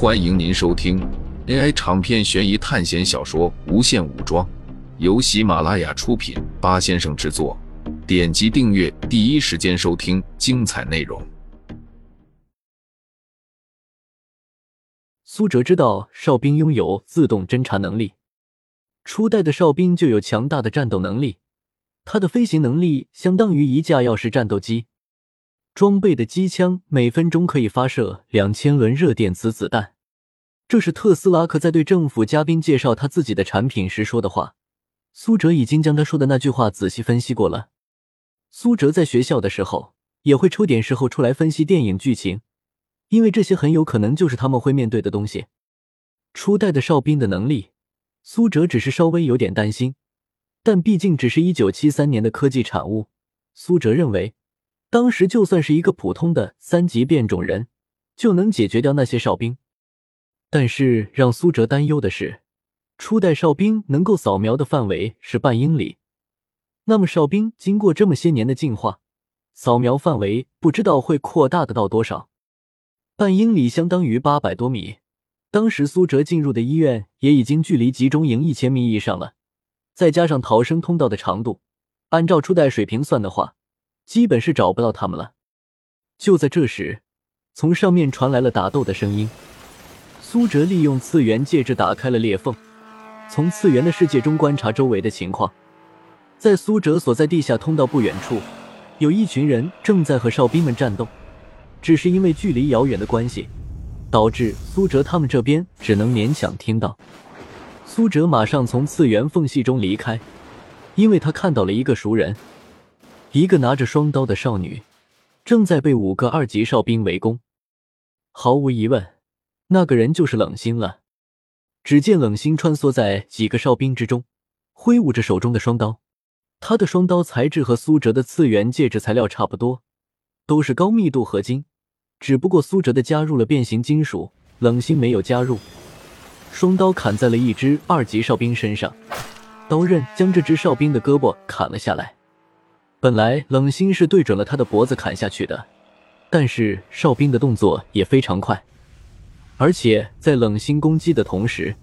欢迎您收听 AI 长篇悬疑探险小说《无限武装》，由喜马拉雅出品，八先生制作。点击订阅，第一时间收听精彩内容。苏哲知道哨兵拥有自动侦察能力，初代的哨兵就有强大的战斗能力，他的飞行能力相当于一架钥匙战斗机。装备的机枪每分钟可以发射两千轮热电子子弹，这是特斯拉克在对政府嘉宾介绍他自己的产品时说的话。苏哲已经将他说的那句话仔细分析过了。苏哲在学校的时候也会抽点时候出来分析电影剧情，因为这些很有可能就是他们会面对的东西。初代的哨兵的能力，苏哲只是稍微有点担心，但毕竟只是一九七三年的科技产物，苏哲认为。当时就算是一个普通的三级变种人，就能解决掉那些哨兵。但是让苏哲担忧的是，初代哨兵能够扫描的范围是半英里，那么哨兵经过这么些年的进化，扫描范围不知道会扩大的到多少。半英里相当于八百多米，当时苏哲进入的医院也已经距离集中营一千米以上了，再加上逃生通道的长度，按照初代水平算的话。基本是找不到他们了。就在这时，从上面传来了打斗的声音。苏哲利用次元戒指打开了裂缝，从次元的世界中观察周围的情况。在苏哲所在地下通道不远处，有一群人正在和哨兵们战斗。只是因为距离遥远的关系，导致苏哲他们这边只能勉强听到。苏哲马上从次元缝隙中离开，因为他看到了一个熟人。一个拿着双刀的少女，正在被五个二级哨兵围攻。毫无疑问，那个人就是冷心了。只见冷心穿梭在几个哨兵之中，挥舞着手中的双刀。他的双刀材质和苏哲的次元戒指材料差不多，都是高密度合金。只不过苏哲的加入了变形金属，冷心没有加入。双刀砍在了一只二级哨兵身上，刀刃将这只哨兵的胳膊砍了下来。本来冷心是对准了他的脖子砍下去的，但是哨兵的动作也非常快，而且在冷心攻击的同时，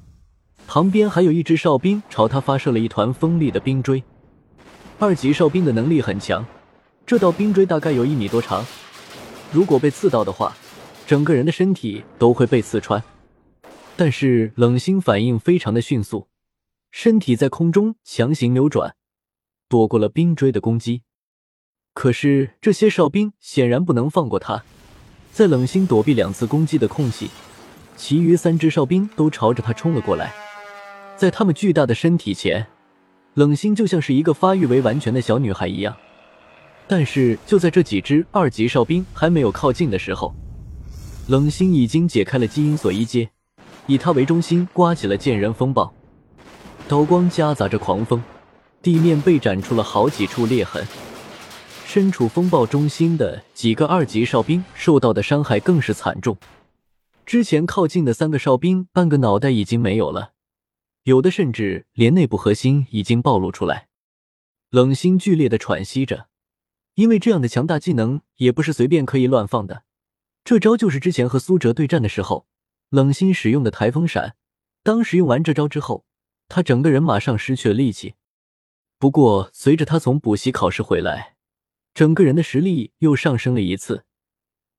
旁边还有一只哨兵朝他发射了一团锋利的冰锥。二级哨兵的能力很强，这道冰锥大概有一米多长，如果被刺到的话，整个人的身体都会被刺穿。但是冷心反应非常的迅速，身体在空中强行扭转。躲过了冰锥的攻击，可是这些哨兵显然不能放过他。在冷心躲避两次攻击的空隙，其余三只哨兵都朝着他冲了过来。在他们巨大的身体前，冷心就像是一个发育为完全的小女孩一样。但是就在这几只二级哨兵还没有靠近的时候，冷心已经解开了基因锁一阶，以他为中心刮起了剑刃风暴，刀光夹杂着狂风。地面被斩出了好几处裂痕，身处风暴中心的几个二级哨兵受到的伤害更是惨重。之前靠近的三个哨兵，半个脑袋已经没有了，有的甚至连内部核心已经暴露出来。冷心剧烈的喘息着，因为这样的强大技能也不是随便可以乱放的。这招就是之前和苏哲对战的时候，冷心使用的台风闪。当时用完这招之后，他整个人马上失去了力气。不过，随着他从补习考试回来，整个人的实力又上升了一次。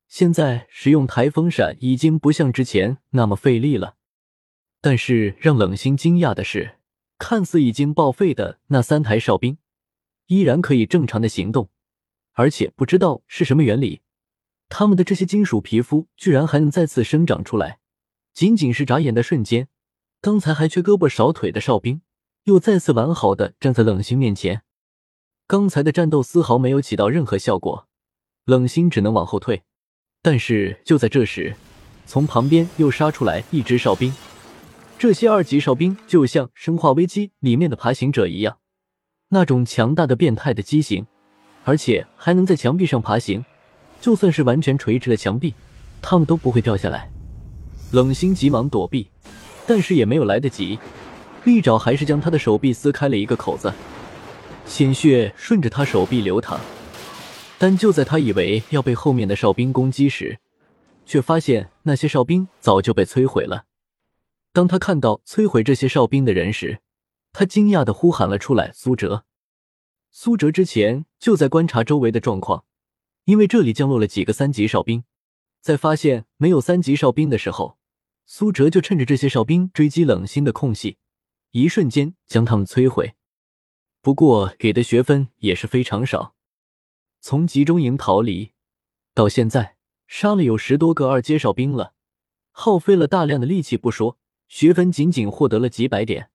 现在使用台风闪已经不像之前那么费力了。但是让冷心惊讶的是，看似已经报废的那三台哨兵，依然可以正常的行动，而且不知道是什么原理，他们的这些金属皮肤居然还能再次生长出来。仅仅是眨眼的瞬间，刚才还缺胳膊少腿的哨兵。又再次完好的站在冷心面前，刚才的战斗丝毫没有起到任何效果，冷心只能往后退。但是就在这时，从旁边又杀出来一只哨兵。这些二级哨兵就像《生化危机》里面的爬行者一样，那种强大的变态的畸形，而且还能在墙壁上爬行。就算是完全垂直的墙壁，他们都不会掉下来。冷心急忙躲避，但是也没有来得及。利爪还是将他的手臂撕开了一个口子，鲜血顺着他手臂流淌。但就在他以为要被后面的哨兵攻击时，却发现那些哨兵早就被摧毁了。当他看到摧毁这些哨兵的人时，他惊讶的呼喊了出来：“苏哲！”苏哲之前就在观察周围的状况，因为这里降落了几个三级哨兵。在发现没有三级哨兵的时候，苏哲就趁着这些哨兵追击冷心的空隙，一瞬间将他们摧毁。不过给的学分也是非常少，从集中营逃离到现在，杀了有十多个二阶哨兵了，耗费了大量的力气不说，学分仅仅获得了几百点。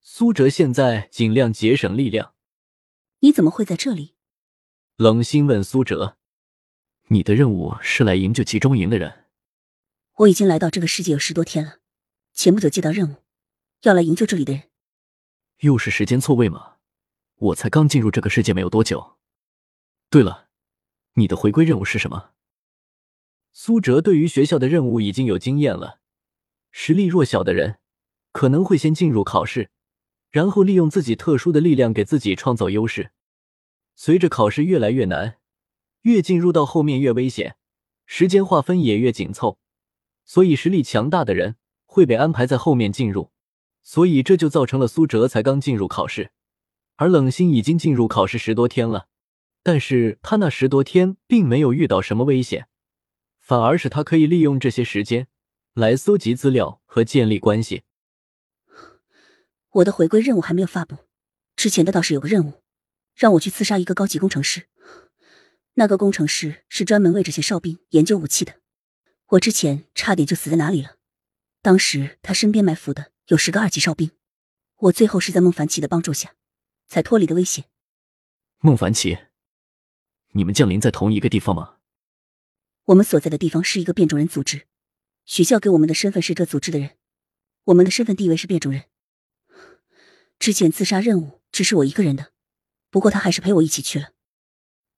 苏哲现在尽量节省力量。你怎么会在这里？冷心问苏哲：“你的任务是来营救集中营的人。”我已经来到这个世界有十多天了，前不久接到任务，要来营救这里的人。又是时间错位吗？我才刚进入这个世界没有多久。对了，你的回归任务是什么？苏哲对于学校的任务已经有经验了。实力弱小的人可能会先进入考试。然后利用自己特殊的力量给自己创造优势。随着考试越来越难，越进入到后面越危险，时间划分也越紧凑，所以实力强大的人会被安排在后面进入。所以这就造成了苏哲才刚进入考试，而冷心已经进入考试十多天了。但是他那十多天并没有遇到什么危险，反而是他可以利用这些时间来搜集资料和建立关系。我的回归任务还没有发布，之前的倒是有个任务，让我去刺杀一个高级工程师。那个工程师是专门为这些哨兵研究武器的，我之前差点就死在哪里了。当时他身边埋伏的有十个二级哨兵，我最后是在孟凡奇的帮助下才脱离的危险。孟凡奇，你们降临在同一个地方吗？我们所在的地方是一个变种人组织，学校给我们的身份是这组织的人，我们的身份地位是变种人。之前自杀任务只是我一个人的，不过他还是陪我一起去了。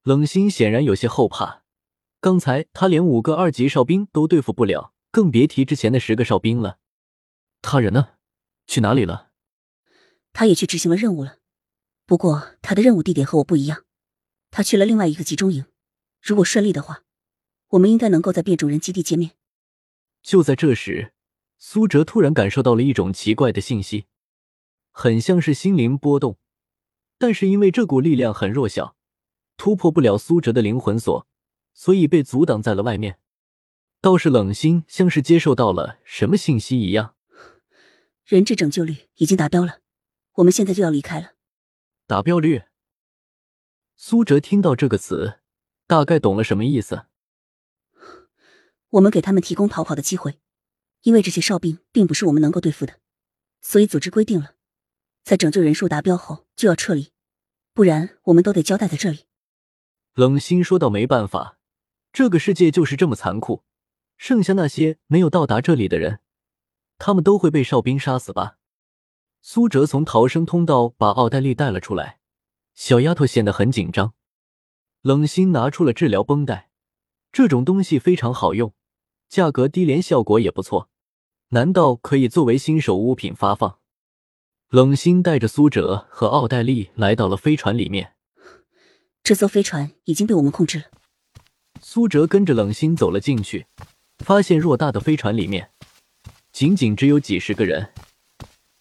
冷心显然有些后怕，刚才他连五个二级哨兵都对付不了，更别提之前的十个哨兵了。他人呢？去哪里了？他也去执行了任务了，不过他的任务地点和我不一样，他去了另外一个集中营。如果顺利的话，我们应该能够在变种人基地见面。就在这时，苏哲突然感受到了一种奇怪的信息。很像是心灵波动，但是因为这股力量很弱小，突破不了苏哲的灵魂锁，所以被阻挡在了外面。倒是冷心像是接受到了什么信息一样，人质拯救率已经达标了，我们现在就要离开了。达标率？苏哲听到这个词，大概懂了什么意思。我们给他们提供逃跑的机会，因为这些哨兵并不是我们能够对付的，所以组织规定了。在拯救人数达标后就要撤离，不然我们都得交代在这里。冷心说道：“没办法，这个世界就是这么残酷。剩下那些没有到达这里的人，他们都会被哨兵杀死吧？”苏哲从逃生通道把奥黛丽带了出来，小丫头显得很紧张。冷心拿出了治疗绷带，这种东西非常好用，价格低廉，效果也不错。难道可以作为新手物品发放？冷心带着苏哲和奥黛丽来到了飞船里面。这艘飞船已经被我们控制了。苏哲跟着冷心走了进去，发现偌大的飞船里面仅仅只有几十个人。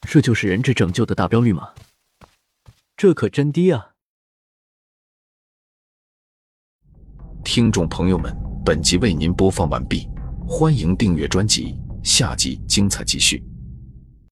这就是人质拯救的达标率吗？这可真低啊！听众朋友们，本集为您播放完毕，欢迎订阅专辑，下集精彩继续。